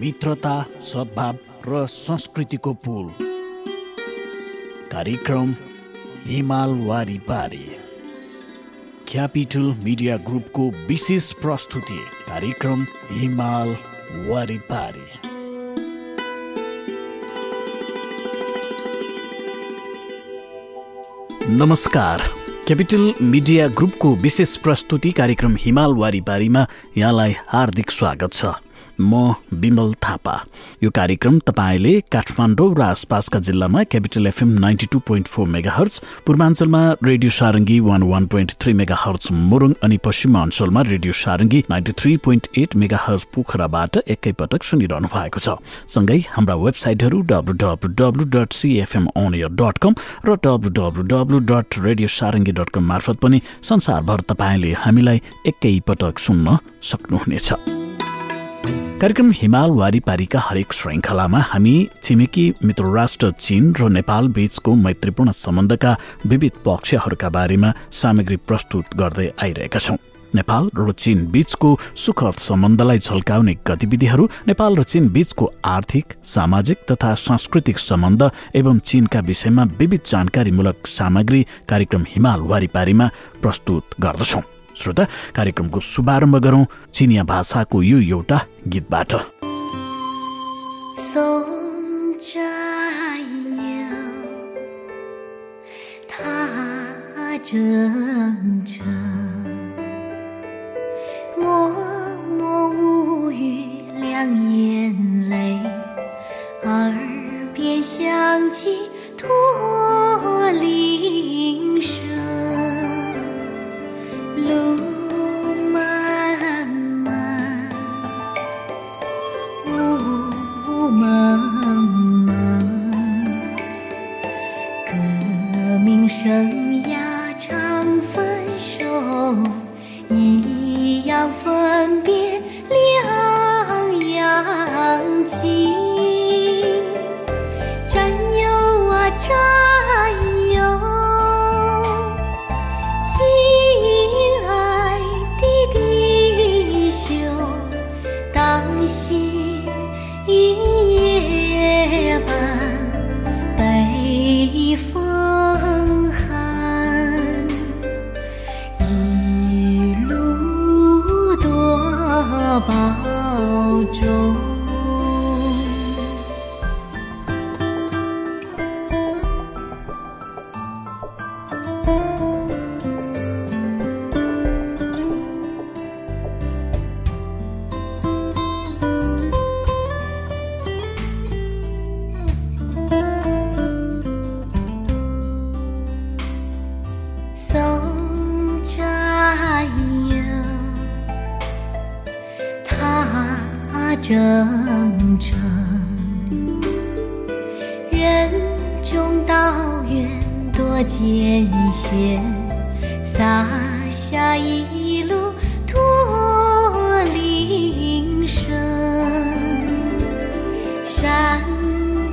मित्रता सद्भाव र संस्कृतिको पुल। कार्यक्रम हिमाल वारिपारी। क्यापिटल मिडिया ग्रुपको विशेष प्रस्तुति कार्यक्रम हिमाल वारिपारी। नमस्कार। क्यापिटल मिडिया ग्रुपको विशेष प्रस्तुति कार्यक्रम हिमाल वारिपारीमा यहाँलाई हार्दिक स्वागत छ। म विमल थापा। यो कार्यक्रम तपाईँले काठमाडौँ र आसपासका जिल्लामा Capital FM ninety two point four megahertz पूर्वाञ्चलमा radio Sarangi one one point three megahertz Morang अनि पश्चिमाञ्चलमा radio Sarangi ninety three point eight megahertz पोखराबाट एकैपटक सुनिरहनु भएको छ। सँगै हाम्रा वेबसाइटहरू W W W dot CFM अनयर dot com र W W W dot radio Sarangi dot com मार्फत पनि संसारभर तपाईँले हामीलाई एकैपटक सुन्न सक्नुहुनेछ। कार्यक्रम हिमाल वारिपारीका हरेक श्रृङ्खलामा हामी छिमेकी मित्र राष्ट्र चीन र नेपाल बीचको मैत्रीपूर्ण सम्बन्धका विविध पक्षहरूका बारेमा सामग्री प्रस्तुत गर्दै आइरहेका छौं। नेपाल र चीन बीचको सुखद सम्बन्धलाई झल्काउने गतिविधिहरू नेपाल र चीन बीचको आर्थिक सामाजिक तथा सांस्कृतिक सम्बन्ध एवं चीनका विषयमा विविध जानकारीमूलक सामग्री कार्यक्रम हिमाल वारिपारीमा प्रस्तुत गर्दछौं। श्रोता कार्यक्रमको शुभारम्भ गरौँ चिनिया भाषाको यो एउटा गीतबाट 正确。铮铮任重道远多艰险洒下一路驼铃声山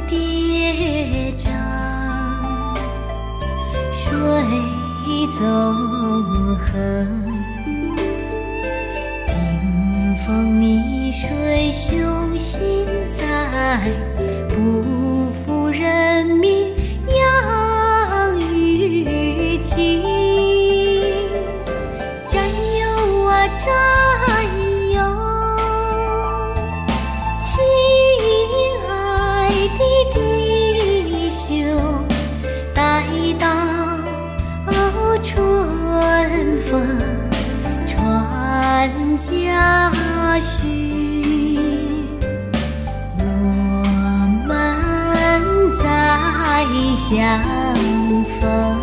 叠嶂水纵横冰封你为雄心在不负人民养育情战友啊战友亲爱的弟兄待到春风传佳讯的相逢。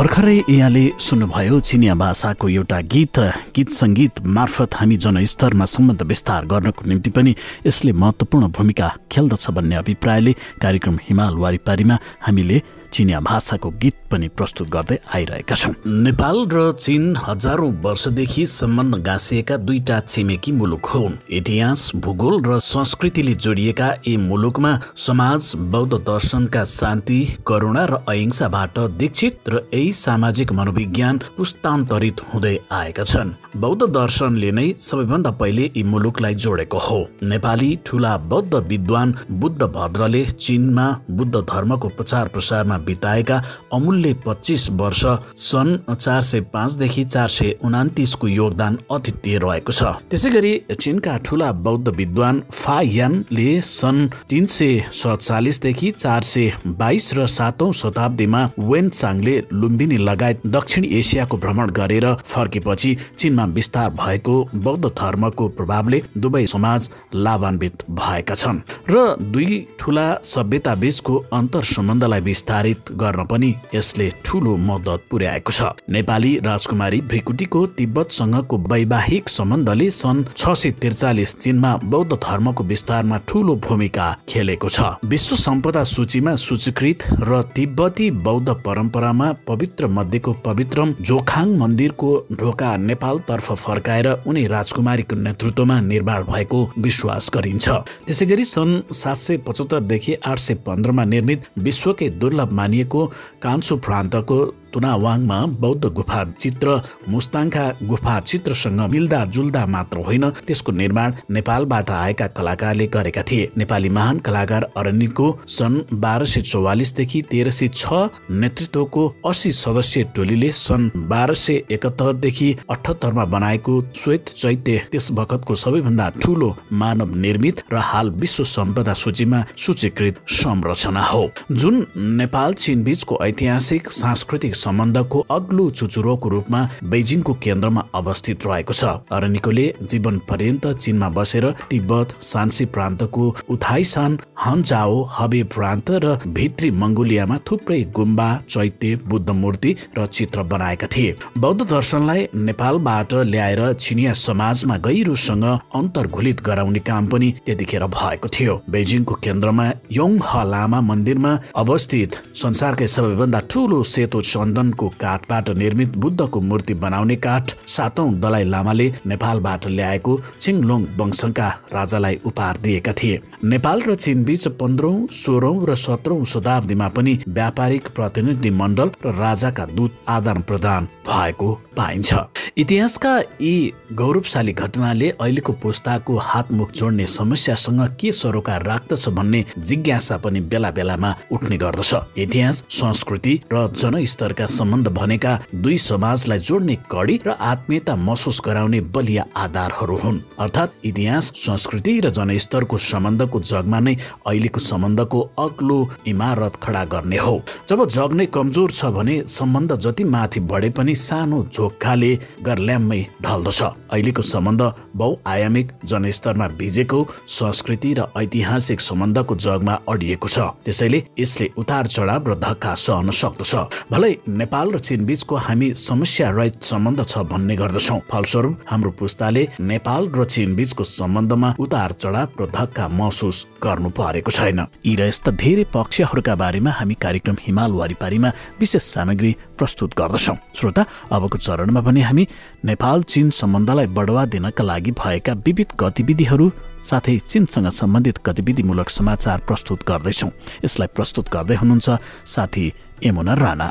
भर्खरै यहाँले सुन्नुभयो चिनिया भाषाको एउटा गीत गीत सङ्गीत मार्फत हामी जनस्तरमा सम्बन्ध विस्तार गर्नको निम्ति पनि यसले महत्त्वपूर्ण भूमिका खेल्दछ भन्ने अभिप्रायले कार्यक्रम हिमाल वारिपारीमा हामीले चिनिया भाषाको गीत पनि प्रस्तुत गर्दै आइरहेका छौँ। नेपाल र चीन हजारौं वर्षदेखि सम्बन्ध गाँसिएका दुईटा छिमेकी मुलुक हुन्। इतिहास भूगोल र संस्कृतिले जोडिएका यी मुलुकमा समाज बौद्ध दर्शनका शान्ति करुणा र अहिंसाबाट दीक्षित र यही सामाजिक मनोविज्ञान पुस्तान्तरित हुँदै आएका छन्। बौद्ध दर्शनले नै सबैभन्दा पहिले यी मुलुकलाई जोडेको हो। नेपाली ठुला बौद्ध विद्वान बुद्ध भद्रले चीनमा बुद्ध धर्मको प्रचार प्रसारमा बिताएका अमूल्य पच्चिस वर्ष सन् चार सय पाँचदेखि चार सय उनातिसको योगदान अद्वितीय रहेको छ। त्यसै गरी चीनका ठुला बौद्ध विद्वान फायानले सन् तिन सय सत्तालिसदेखि चार सय बाइस र सातौं शताब्दीमा वेन चाङले लुम्बिनी लगायत दक्षिण एसियाको भ्रमण गरेर फर्केपछि चीनमा विस्तार भएको बौद्ध धर्मको प्रभावले दुवै समाज लाभान्वित भएका छन् र दुई ठुला सभ्यता बीचको अन्तर सम्बन्धलाई निर्धारित गर्न पनि यसले ठूलो मद्दत पुर्याएको छ। नेपाली राजकुमारी भ्रिकुटीको तिब्बतसँगको वैवाहिक सम्बन्धले सन् छ सय त्रिचालिस चीनमा बौद्ध धर्मको विस्तारमा ठूलो भूमिका खेलेको छ। विश्व सम्पदा सूचीमा सूचीकृत र तिब्बती बौद्ध परम्परामा पवित्र मध्येको पवित्र जोखाङ मन्दिरको ढोका नेपालतर्फ फर्काएर उनी राजकुमारीको नेतृत्वमा निर्माण भएको विश्वास गरिन्छ। त्यसै गरी सन् सात सय पचहत्तरदेखि आठ सय पन्ध्रमा निर्मित विश्वकै दुर्लभ मानिएको कान्सु प्रान्तको तुनावाङमा बौद्ध गुफा चित्र मुस्ताङका गुफा चित्रसँग मिल्दा जुल्दा मात्र होइन त्यसको निर्माण नेपालबाट आएका कलाकारले गरेका थिए। नेपाली महान कलाकार अरण्यको सन् बाह्र सय चौवालिसदेखि तेह्र सय छ नेतृत्वको असी सदस्यीय टोलीले सन् बाह्र सय एकहत्तरदेखि अठहत्तरमा बनाएको श्वेत चैत्य त्यस बखतको सबैभन्दा ठुलो मानव निर्मित र हाल विश्व सम्पदा सूचीमा सूचीकृत संरचना हो। जुन नेपाल चीन बीचको ऐतिहासिक सांस्कृतिक सम्बन्धको अग्लो चुचुरोको रूपमा बेजिङको केन्द्रमा अवस्थित रहेको छ। अरनिकोले जीवन पर्यन्त चीनमा बसेर तिब्बत सान्सी प्रान्तको उथाइसान हन्जाओ हबे प्रान्त र भित्री मङ्गोलियामा थुप्रै गुम्बा चैत्य बुद्ध मूर्ति र चित्र बनाएका थिए। बौद्ध दर्शनलाई नेपालबाट ल्याएर चिनिया समाजमा गहिरोसँग अन्तर्घुलित गराउने काम पनि त्यतिखेर भएको थियो। बेजिङको केन्द्रमा योङ ह लामा मन्दिरमा अवस्थित संसारकै सबैभन्दा ठुलो सेतो चन्दनको काठबाट निर्मित बुद्धको मूर्ति बनाउने काठ सातौं दलाई लामाले नेपालबाट ल्याएको छिङलोङ वंशका राजालाई उपहार दिएका थिए। नेपाल र चीन बीच पन्ध्रौं सोह्रौं र सत्रौं शताब्दीमा पनि व्यापारिक प्रतिनिधि मण्डल र राजाका दूत आदान प्रदान भएको पाइन्छ। इतिहासका यी गौरवशाली घटनाले अहिलेको पुस्ताको हातमुख जोड्ने समस्यासँग के सरोकार राख्दछ भन्ने जिज्ञासा पनि बेला बेलामा उठ्ने गर्दछ। इतिहास संस्कृति र जनस्तरका सम्बन्ध भनेका दुई समाजलाई जोड्ने कडी र आत्मीयता महसुस गराउने बलिया आधारहरू हुन्। अर्थात् इतिहास संस्कृति र जनस्तरको सम्बन्धको जगमा नै अहिलेको सम्बन्धको अग्लो इमारत खडा गर्ने हो। जब जग नै कमजोर छ भने सम्बन्ध जति माथि बढे पनि सानो झोक्खाले गर्ल्याम्मै ढल्दछ। अहिलेको सम्बन्ध बहुआयामिक जनस्तरमा भिजेको संस्कृति र ऐतिहासिक सम्बन्धको जगमा अडिएको छ। त्यसैले यसले उतार चढाव र धक्का सहन सक्दछ। भलै नेपाल र चीन बीचको हामी समस्या रहित सम्बन्ध छ भन्ने गर्दछौ। फलस्वरूप हाम्रो पुस्ताले नेपाल र चीन बीचको सम्बन्धमा उतार चढाव र धक्का महसुस गर्नु परेको छैन। यी र यस्ता धेरै पक्षहरूका बारेमा हामी कार्यक्रम हिमाल वारिपारीमा विशेष सामग्री प्रस्तुत गर्दछौँ। श्रोता अबको चरणमा पनि हामी नेपाल चीन सम्बन्धलाई बढावा दिनका लागि भएका विविध गतिविधिहरू साथै चीनसँग सम्बन्धित गतिविधिमूलक समाचार प्रस्तुत गर्दैछौँ। यसलाई प्रस्तुत गर्दै हुनुहुन्छ साथी यमुना राणा।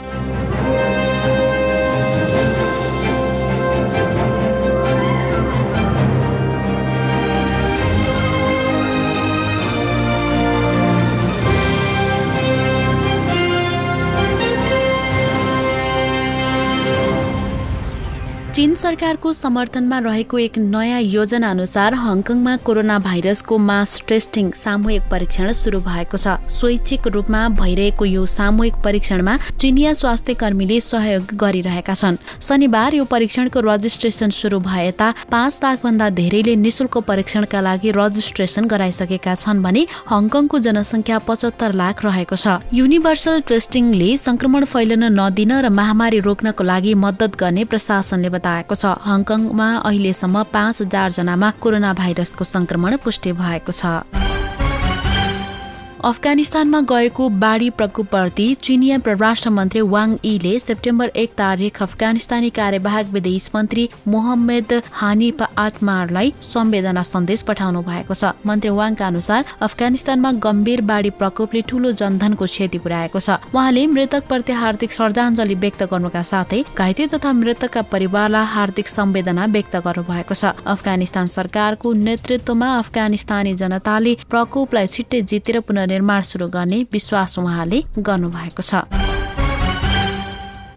सरकारको समर्थनमा रहेको एक नयाँ योजना अनुसार हङकङमा कोरोना भाइरसको मास टेस्टिङ सामूहिक परीक्षण सुरु भएको छ। स्वैच्छिक रूपमा भइरहेको यो सामूहिक परीक्षणमा चिनिया स्वास्थ्य कर्मीले सहयोग गरिरहेका छन्। शनिबार यो परीक्षणको रजिस्ट्रेसन सुरु भए यता पाँच लाख भन्दा धेरैले निशुल्क परीक्षणका लागि रजिस्ट्रेसन गराइसकेका छन् भने हङकङको जनसङ्ख्या पचहत्तर लाख रहेको छ। युनिभर्सल टेस्टिङले संक्रमण फैलन नदिन र महामारी रोक्नको लागि मद्दत गर्ने प्रशासनले बताएको छ। हङकङमा अहिलेसम्म पाँच हजार जनामा कोरोना भाइरसको संक्रमण पुष्टि भएको छ। अफगानिस्तानमा गएको बाढी प्रकोपप्रति चिनिया परराष्ट्र मन्त्री वाङ यीले सेप्टेम्बर एक तारिक अफगानिस्तानी कार्यवाहक विदेश मन्त्री मोहम्मद हानिफ आटमारलाई संवेदना सन्देश पठाउनु भएको छ। मन्त्री वाङका अनुसार अफगानिस्तानमा गम्भीर बाढी प्रकोपले ठूलो जनधनको क्षति पुर्याएको छ। उहाँले मृतकप्रति हार्दिक श्रद्धाञ्जली व्यक्त गर्नुका साथै घाइते तथा मृतकका परिवारलाई हार्दिक संवेदना व्यक्त गर्नुभएको छ। अफगानिस्तान सरकारको नेतृत्वमा अफगानिस्तानी जनताले प्रकोपलाई छिट्टै जितेर पुनः निर्माण सुरु गर्ने विश्वास उहाँले गर्नुभएको छ।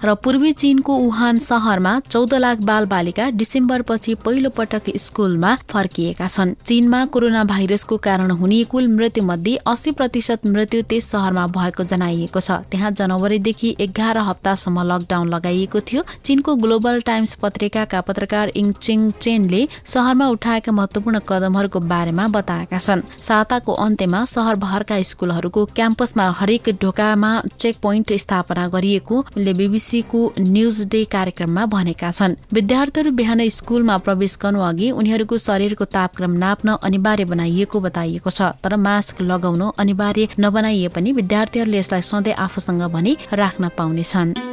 र पूर्वी चीनको वुहान सहरमा चौध लाख बाल बालिका डिसेम्बरपछि पहिलो पटक स्कुलमा फर्किएका छन्। चीनमा कोरोना भाइरसको कारण हुने कुल मृत्यु मध्ये अस्सी प्रतिशत मृत्यु त्यस सहरमा भएको जनाइएको छ। त्यहाँ जनवरीदेखि एघार हप्तासम्म लकडाउन लगाइएको थियो। चीनको ग्लोबल टाइम्स पत्रिकाका पत्रकार इङ चिङ चेनले सहरमा उठाएका महत्वपूर्ण कदमहरूको बारेमा बताएका छन्। साताको अन्त्यमा सहरभरका स्कुलहरूको क्याम्पसमा हरेक ढोकामा चेक पोइन्ट स्थापना गरिएको बीबीसी बीबीसीको न्युज डे कार्यक्रममा भनेका छन्। विद्यार्थीहरू बिहान स्कुलमा प्रवेश गर्नु अघि उनीहरूको शरीरको तापक्रम नाप्न अनिवार्य बनाइएको बताइएको छ तर मास्क लगाउनु अनिवार्य नबनाइए पनि विद्यार्थीहरूले यसलाई सधैँ आफूसँग भनी राख्न पाउनेछन्।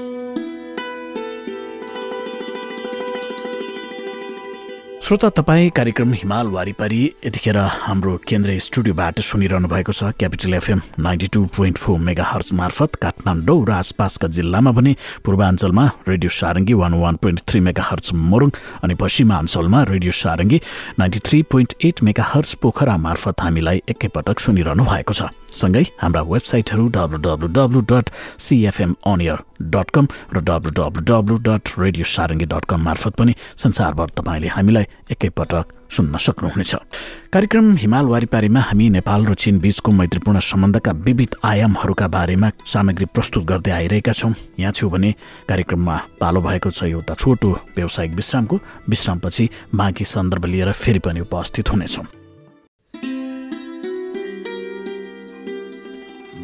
श्रोता तपाईँ कार्यक्रम हिमाल वारिपारी यतिखेर हाम्रो केन्द्रीय स्टुडियोबाट सुनिरहनु भएको छ Capital FM ninety two point four megahertz मार्फत काठमाडौँ र आसपासका जिल्लामा भने पूर्वाञ्चलमा radio Sarangi one one point three megahertz Morang अनि पश्चिमाञ्चलमा radio Sarangi ninety three point eight megahertz Pokhara मार्फत हामीलाई एकैपटक सुनिरहनु भएको छ। सँगै हाम्रा वेबसाइटहरू W W W dot CFM अनियर dot com र W W W dot radio Sarangi dot com मार्फत पनि संसारभर तपाईँले हामीलाई एकैपटक सुन्न सक्नुहुनेछ। कार्यक्रम हिमाल वारिपारीमा हामी नेपाल र चीन बीचको मैत्रीपूर्ण सम्बन्धका विविध आयामहरूका बारेमा सामग्री प्रस्तुत गर्दै आइरहेका छौँ। यहाँ छु भने कार्यक्रममा पालो भएको छ एउटा छोटो व्यावसायिक विश्रामको। विश्रामपछि बाँकी सन्दर्भ लिएर फेरि पनि उपस्थित हुनेछौँ।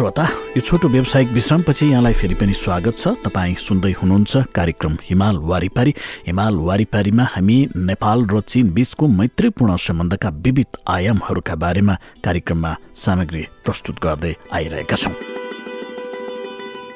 श्रोता यो छोटो व्यावसायिक विश्रामपछि यहाँलाई फेरि पनि स्वागत छ। तपाईँ सुन्दै हुनुहुन्छ कार्यक्रम हिमाल वारिपारी। हिमाल वारिपारीमा हामी नेपाल र चीन बीचको मैत्रीपूर्ण सम्बन्धका विविध आयामहरूका बारेमा कार्यक्रममा सामग्री प्रस्तुत गर्दै आइरहेका छौँ।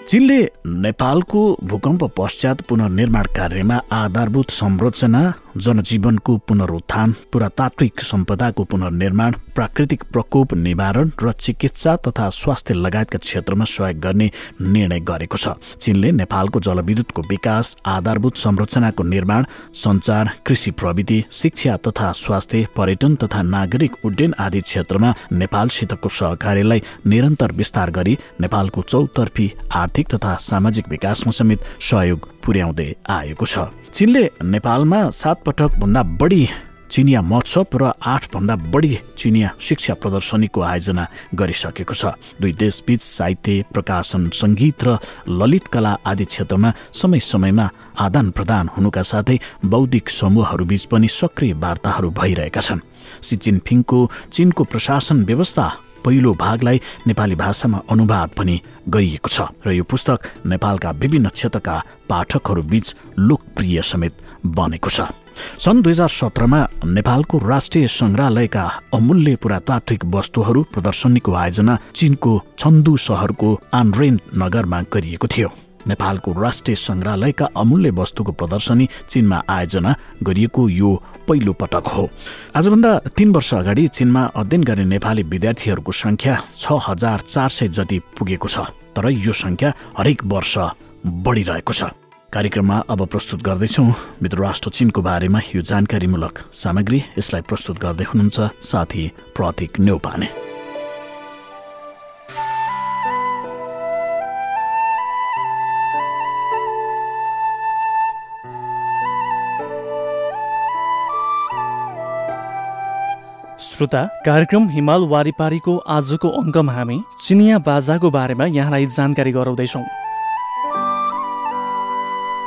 चीनले नेपालको भूकम्प पश्चात पुनर्निर्माण कार्यमा आधारभूत संरचना जनजीवनको पुनरुत्थान पुरातात्विक सम्पदाको पुनर्निर्माण प्राकृतिक प्रकोप निवारण र चिकित्सा तथा स्वास्थ्य लगायतका क्षेत्रमा सहयोग गर्ने निर्णय गरेको छ। चीनले नेपालको जलविद्युतको विकास आधारभूत संरचनाको निर्माण सञ्चार कृषि प्रविधि शिक्षा तथा स्वास्थ्य पर्यटन तथा नागरिक उड्डयन आदि क्षेत्रमा नेपालसितको सहकार्यलाई निरन्तर विस्तार गरी नेपालको चौतर्फी आर्थिक तथा सामाजिक विकासमा समेत सहयोग पुर्याउँदै आएको छ। चीनले नेपालमा सात पटक भन्दा बढी चिनिया महोत्सव र आठभन्दा बढी चिनिया शिक्षा प्रदर्शनीको आयोजना गरिसकेको छ। दुई देशबीच साहित्य प्रकाशन सङ्गीत र ललित कला आदि क्षेत्रमा समय समयमा आदान प्रदान हुनुका साथै बौद्धिक समूहहरूबीच पनि सक्रिय वार्ताहरू भइरहेका छन्। सी जिनपिङको चीनको प्रशासन व्यवस्था पहिलो भागलाई नेपाली भाषामा अनुवाद पनि गरिएको छ र यो पुस्तक नेपालका विभिन्न क्षेत्रका पाठकहरू बीच लोकप्रिय समेत बनेको छ। सन् दुई हजार सत्रमा नेपालको राष्ट्रिय सङ्ग्रहालयका अमूल्य पुरातात्विक वस्तुहरू प्रदर्शनीको आयोजना चीनको छन्दु सहरको आनरेन नगरमा गरिएको थियो। नेपालको राष्ट्रिय सङ्ग्रहालयका अमूल्य वस्तुको प्रदर्शनी चीनमा आयोजना गरिएको यो पहिलो पटक हो। आजभन्दा तीन वर्ष अगाडि चीनमा अध्ययन गर्ने नेपाली विद्यार्थीहरूको संख्या छ हजार चार सय जति पुगेको छ तर यो सङ्ख्या हरेक वर्ष बढिरहेको छ। कार्यक्रममा अब प्रस्तुत गर्दैछौँ मित्र राष्ट्र चिनको बारेमा यो जानकारीमूलक सामग्री। यसलाई प्रस्तुत गर्दै हुनुहुन्छ साथी प्रतीक नेउपाने। श्रोता कार्यक्रम हिमाल वारिपारीको आजको अङ्कमा हामी चिनिया बाजाको बारेमा यहाँलाई जानकारी गराउँदैछौँ।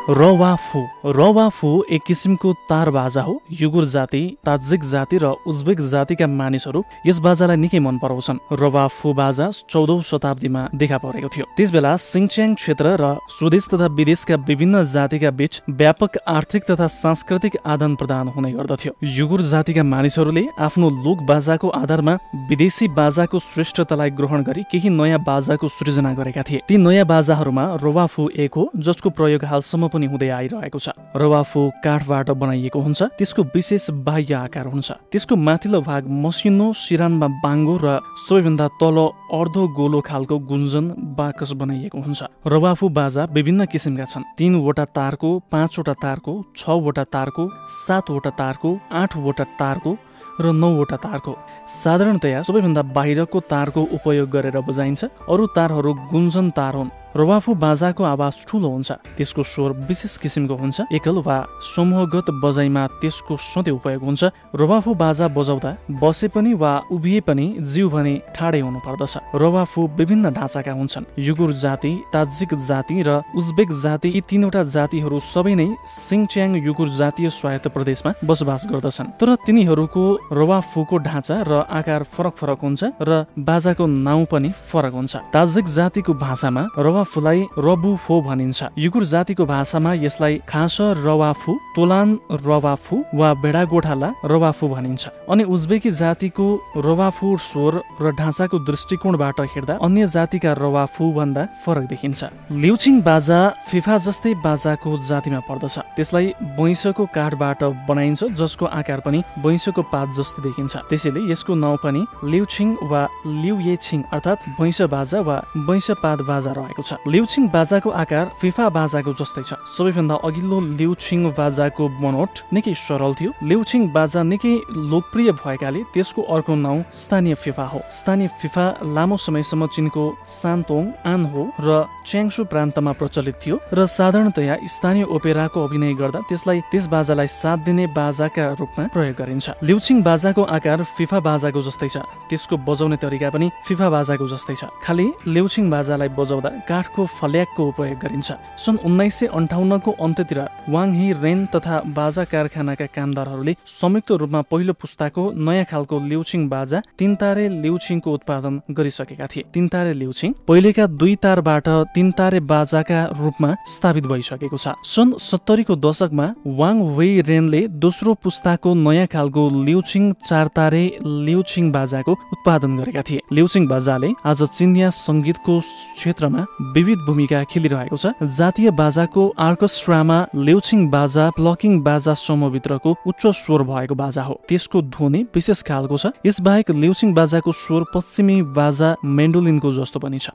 रवाफु रवाफु एक किसिमको तार बाजा हो। युगुर जाति ताजिक जाति र उज्बेक जातिका मानिसहरू यस बाजालाई निकै मन पराउँछन्। रवाफु बाजा चौधौँ शताब्दीमा देखा परेको थियो। त्यस बेला सिङच्याङ क्षेत्र र स्वदेश तथा विदेशका विभिन्न जातिका बीच व्यापक आर्थिक तथा सांस्कृतिक आदान प्रदान हुने गर्दथ्यो। युगुर जातिका मानिसहरूले आफ्नो लोक बाजाको आधारमा विदेशी बाजाको श्रेष्ठतालाई ग्रहण गरी केही नयाँ बाजाको सृजना गरेका थिए। ती नयाँ बाजाहरूमा रोवाफु एक हो जसको प्रयोग हालसम्म पनि हुँदै आइरहेको छ। रवाफु काठबाट बनाइएको हुन्छ। त्यसको विशेष बाह्य आकार हुन्छ। त्यसको माथिल्लो भाग मसिनो सिरानमा बाङ्गो र सबैभन्दा तल अर्धो गोलो खालको गुन्जन बाकस बनाइएको हुन्छ। रवाफु बाजा विभिन्न किसिमका छन्। तीनवटा तारको पाँचवटा तारको छवटा तारको सातवटा तारको आठवटा तारको र नौवटा तारको। साधारणतया सबैभन्दा बाहिरको तारको उपयोग गरेर बजाइन्छ। अरू तारहरू गुन्जन तार हुन्। रवाफु बाजाको आवाज ठुलो हुन्छ। त्यसको स्वर विशेष किसिमको हुन्छ। एकल वा समूहगत बजाइमा त्यसको सधैँ उपयोग हुन्छ रवाफु बाजा बजाउँदा बसे पनि वा उभिए पनि जिउ भने ठाडै हुनु पर्दछ रवाफु विभिन्न ढाँचाका हुन्छन्। युगुर जाति ताजिक जाति र उज्बेक जाति यी तीनवटा जातिहरू सबै नै सिङच्याङ युगुर जातीय स्वायत्त प्रदेशमा बसोबास गर्दछन्। तर तिनीहरूको रवाफुको ढाँचा र आकार फरक फरक हुन्छ र बाजाको नाउँ पनि फरक हुन्छ। ताजिक जातिको भाषामा रवाफुलाई रबुफो भनिन्छ। युगुर जातिको भाषामा यसलाई खास रवाफु तोलान रवाफु वा भेडागोठाला रवाफु भनिन्छ। अनि उज्बेकी जातिको रवाफु स्वर र ढाँचाको दृष्टिकोणबाट हेर्दा अन्य जातिका रवाफु भन्दा फरक देखिन्छ। लिउछिङ बाजा फिफा जस्तै बाजाको जातिमा पर्दछ। त्यसलाई बैंसको काठबाट बनाइन्छ जसको आकार पनि बैंसको पात जस्तो देखिन्छ। त्यसैले यसको नाउँ पनि लिउछिङ वा लिउयेछिङ अर्थात् भैँस बाजा वा भैँस पात बाजा रहेको छ। लिउछिङ बाजाको आकार फिफा बाजाको जस्तै छ। सबैभन्दा अघिल्लो लिउछिङ बाजाको बनोट निकै सरल थियो। लिउछिङ बाजा निकै लोकप्रिय भएकाले त्यसको अर्को नाउँ स्थानीय फिफा हो। स्थानीय फिफा लामो समयसम्म चिनको सान्तोङ आन हो र च्याङसु प्रान्तमा प्रचलित थियो र साधारणतया स्थानीय ओपेराको अभिनय गर्दा त्यसलाई त्यस बाजालाई साथ दिने बाजाका रूपमा प्रयोग गरिन्छ। लिउछिङ बाजाको आकार फिफा बाजाको जस्तै छ। त्यसको बजाउने तरिका पनि फिफा बाजाको जस्तै छ। खालि लिउछिङ बाजालाई बजाउँदा काठको फल्याकको उपयोग गरिन्छ। सन् उन्नाइस सय अन्ठाउन्नको अन्त्यतिर वाङ हि रेन तथा बाजा कारखानाका कामदारहरूले संयुक्त रूपमा पहिलो पुस्ताको नयाँ खालको लिउछिङ बाजा तिन तारे लिउछिङको उत्पादन गरिसकेका थिए। तिन तारे लिउछिङ पहिलेका दुई तारबाट तिन तारे बाजाका रूपमा स्थापित भइसकेको छ। सन् सत्तरीको दशकमा वाङ वेइ रेनले दोस्रो पुस्ताको नयाँ खालको लिउछिङ चार तारे लिउछिङ बाजाको उत्पादन गरेका थिए। लिउछिङ बाजाले आज चिनिया सङ्गीतको क्षेत्रमा विविध भूमिका खेलिरहेको छ। जातीय बाजाको आर्केस्ट्रामा लिउछिङ बाजा प्लकिङ बाजा समूहभित्रको उच्च स्वर भएको बाजा हो। त्यसको ध्वनि विशेष खालको छ। यसबाहेक लिउछिङ बाजाको स्वर पश्चिमी बाजा मेन्डोलिनको जस्तो पनि छ।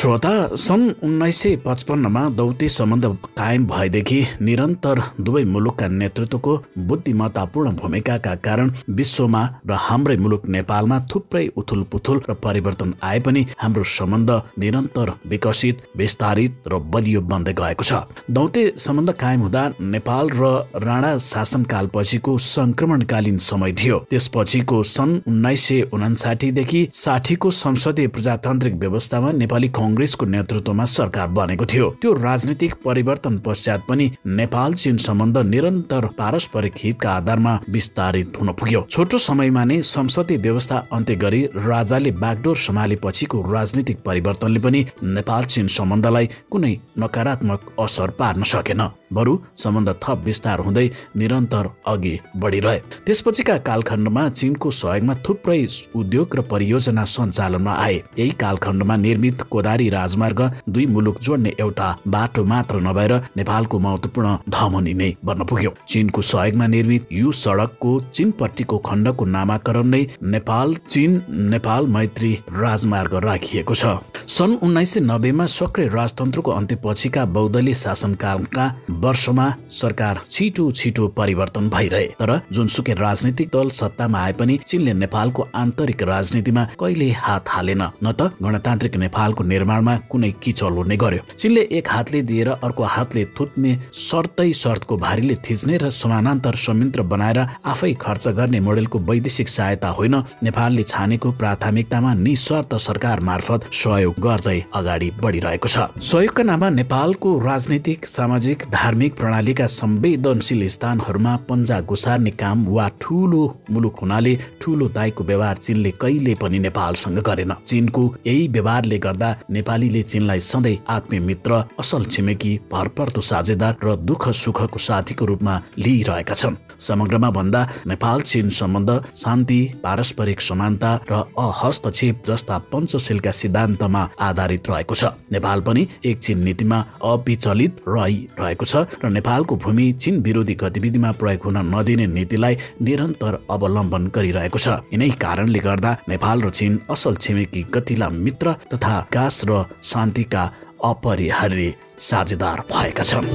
श्रोता सन् उन्नाइस सय पचपन्नमा दौते सम्बन्ध कायम भएदेखि निरन्तर दुवै मुलुकका नेतृत्वको बुद्धिमत्तापूर्ण भूमिकाका कारण विश्वमा र हाम्रै मुलुक नेपालमा थुप्रै उथुल पुथुल र परिवर्तन आए पनि हाम्रो सम्बन्ध निरन्तर विकसित विस्तारित र बलियो बन्दै गएको छ। दौते सम्बन्ध कायम हुँदा नेपाल र राणा शासनकालपछिको सङ्क्रमणकालीन समय थियो। त्यसपछिको सन् उन्नाइस सय उनासाठीदेखि साठीको संसदीय प्रजातान्त्रिक व्यवस्थामा नेपाली कङ्ग्रेसको नेतृत्वमा सरकार बनेको थियो। त्यो राजनीतिक परिवर्तन पश्चात पनि नेपाल चीन सम्बन्ध निरन्तर पारस्परिक हितका आधारमा विस्तारित हुन पुग्यो। छोटो समयमा नै संसदीय व्यवस्था अन्त्य गरी राजाले बागडोर सम्हालेपछिको राजनीतिक परिवर्तनले पनि नेपाल चीन सम्बन्धलाई कुनै नकारात्मक असर पार्न सकेन। बरु सम्बन्ध थप विस्तार हुँदै निरन्तर अघि बढिरहे। त्यसपछिका कालखण्डमा चिनको सहयोगमा थुप्रै उद्योग र परियोजना सञ्चालनमा आए। यही कालखण्डमा निर्मित कोदारी राजमार्ग दुई मुलुक जोड्ने एउटा बाटो मात्र नभएर नेपालको महत्वपूर्ण धमनी नै बन्न पुग्यो। चिनको सहयोगमा निर्मित यो सडकको चिनपट्टिको खण्डको नामाकरण नै नेपाल चिन नेपाल मैत्री राजमार्ग राखिएको छ। सन् उन्नाइस सय नब्बेमा सक्रिय राजतन्त्रको अन्त्यपछिका बहुदलीय शासनकालका वर्षमा सरकार छिटो छिटो परिवर्तन भइरहे। तर जुनसुकै राजनीतिक दल सत्तामा आए पनि चिनले नेपालको आन्तरिक राजनीतिमा कहिले हात हालेन न त गणतान्त्रिक नेपालको निर्माणमा कुनै किचल हुने गर्यो। चिनले एक हातले दिएर अर्को हातले थुत्ने शर्तै शर्तको भारीले थिच्ने र समानान्तर संयन्त्र बनाएर आफै खर्च गर्ने मोडेलको वैदेशिक सहायता होइन नेपालले छानेको प्राथमिकतामा निशर्त सरकार मार्फत सहयोग गर्दै अगाडि बढिरहेको छ। सहयोगका नाममा नेपालको राजनीतिक सामाजिक धार्मिक प्रणालीका संवेदनशील स्थानहरूमा पन्जा गुसार्ने काम वा ठुलो मुलुक हुनाले ठुलो दाईको व्यवहार चिनले कहिले पनि नेपालसँग गरेन। चिनको यही व्यवहारले गर्दा नेपालीले चिनलाई सधैँ आत्मीय मित्र असल छिमेकी भरपर्दो साझेदार र दुःख सुखको साथीको रूपमा लिइरहेका छन्। समग्रमा भन्दा नेपाल चीन सम्बन्ध शान्ति पारस्परिक समानता र अहस्तक्षेप जस्ता पञ्चशीलका सिद्धान्तमा आधारित रहेको छ। नेपाल पनि एक चीन नीतिमा अविचलित रहिरहेको छ र नेपालको भूमि चीन विरोधी गतिविधिमा प्रयोग हुन नदिने नीतिलाई निरन्तर अवलम्बन गरिरहेको छ। यिनै कारणले गर्दा नेपाल र चीन असल छिमेकी गतिला मित्र तथा विकास र शान्तिका अपरिहार्य साझेदार भएका छन्।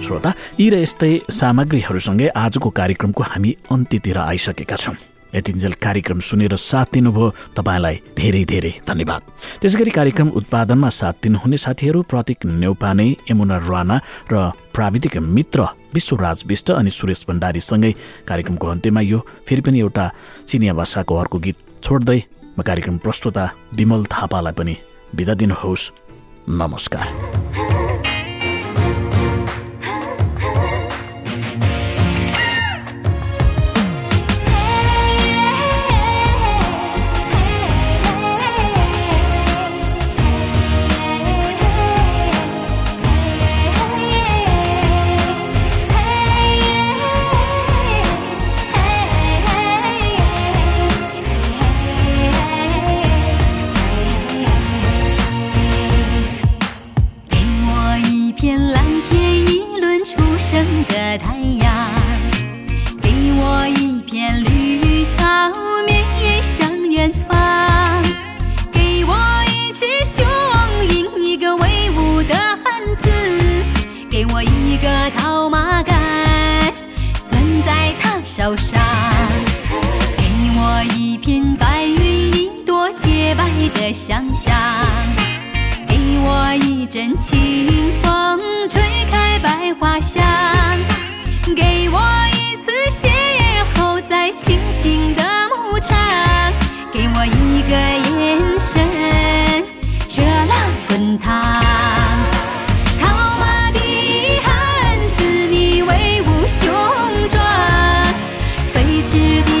श्रोता यी र यस्तै सामग्रीहरूसँगै आजको कार्यक्रमको हामी अन्त्यतिर आइसकेका छौँ। यतिन्जेल कार्यक्रम सुनेर साथ दिनुभयो तपाईँलाई धेरै धेरै धन्यवाद। त्यसै गरी कार्यक्रम उत्पादनमा साथ दिनुहुने साथीहरू प्रतीक नेौपाने यमुना राणा र प्राविधिक मित्र विश्वराज विष्ट अनि सुरेश भण्डारीसँगै कार्यक्रमको अन्त्यमा यो फेरि पनि एउटा चिनिया भाषाको अर्को गीत छोड्दै म कार्यक्रम प्रस्तुता विमल थापालाई पनि बिदा दिनुहोस्। नमस्कार। 的太阳给我一片绿草绵延向远方给我一只雄鹰一个威武的汉子给我一个套马杆攥在他手上给我一片白云一朵洁白的想象给我一阵清风吹开百花香。是地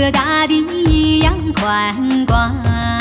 和大地一样宽广。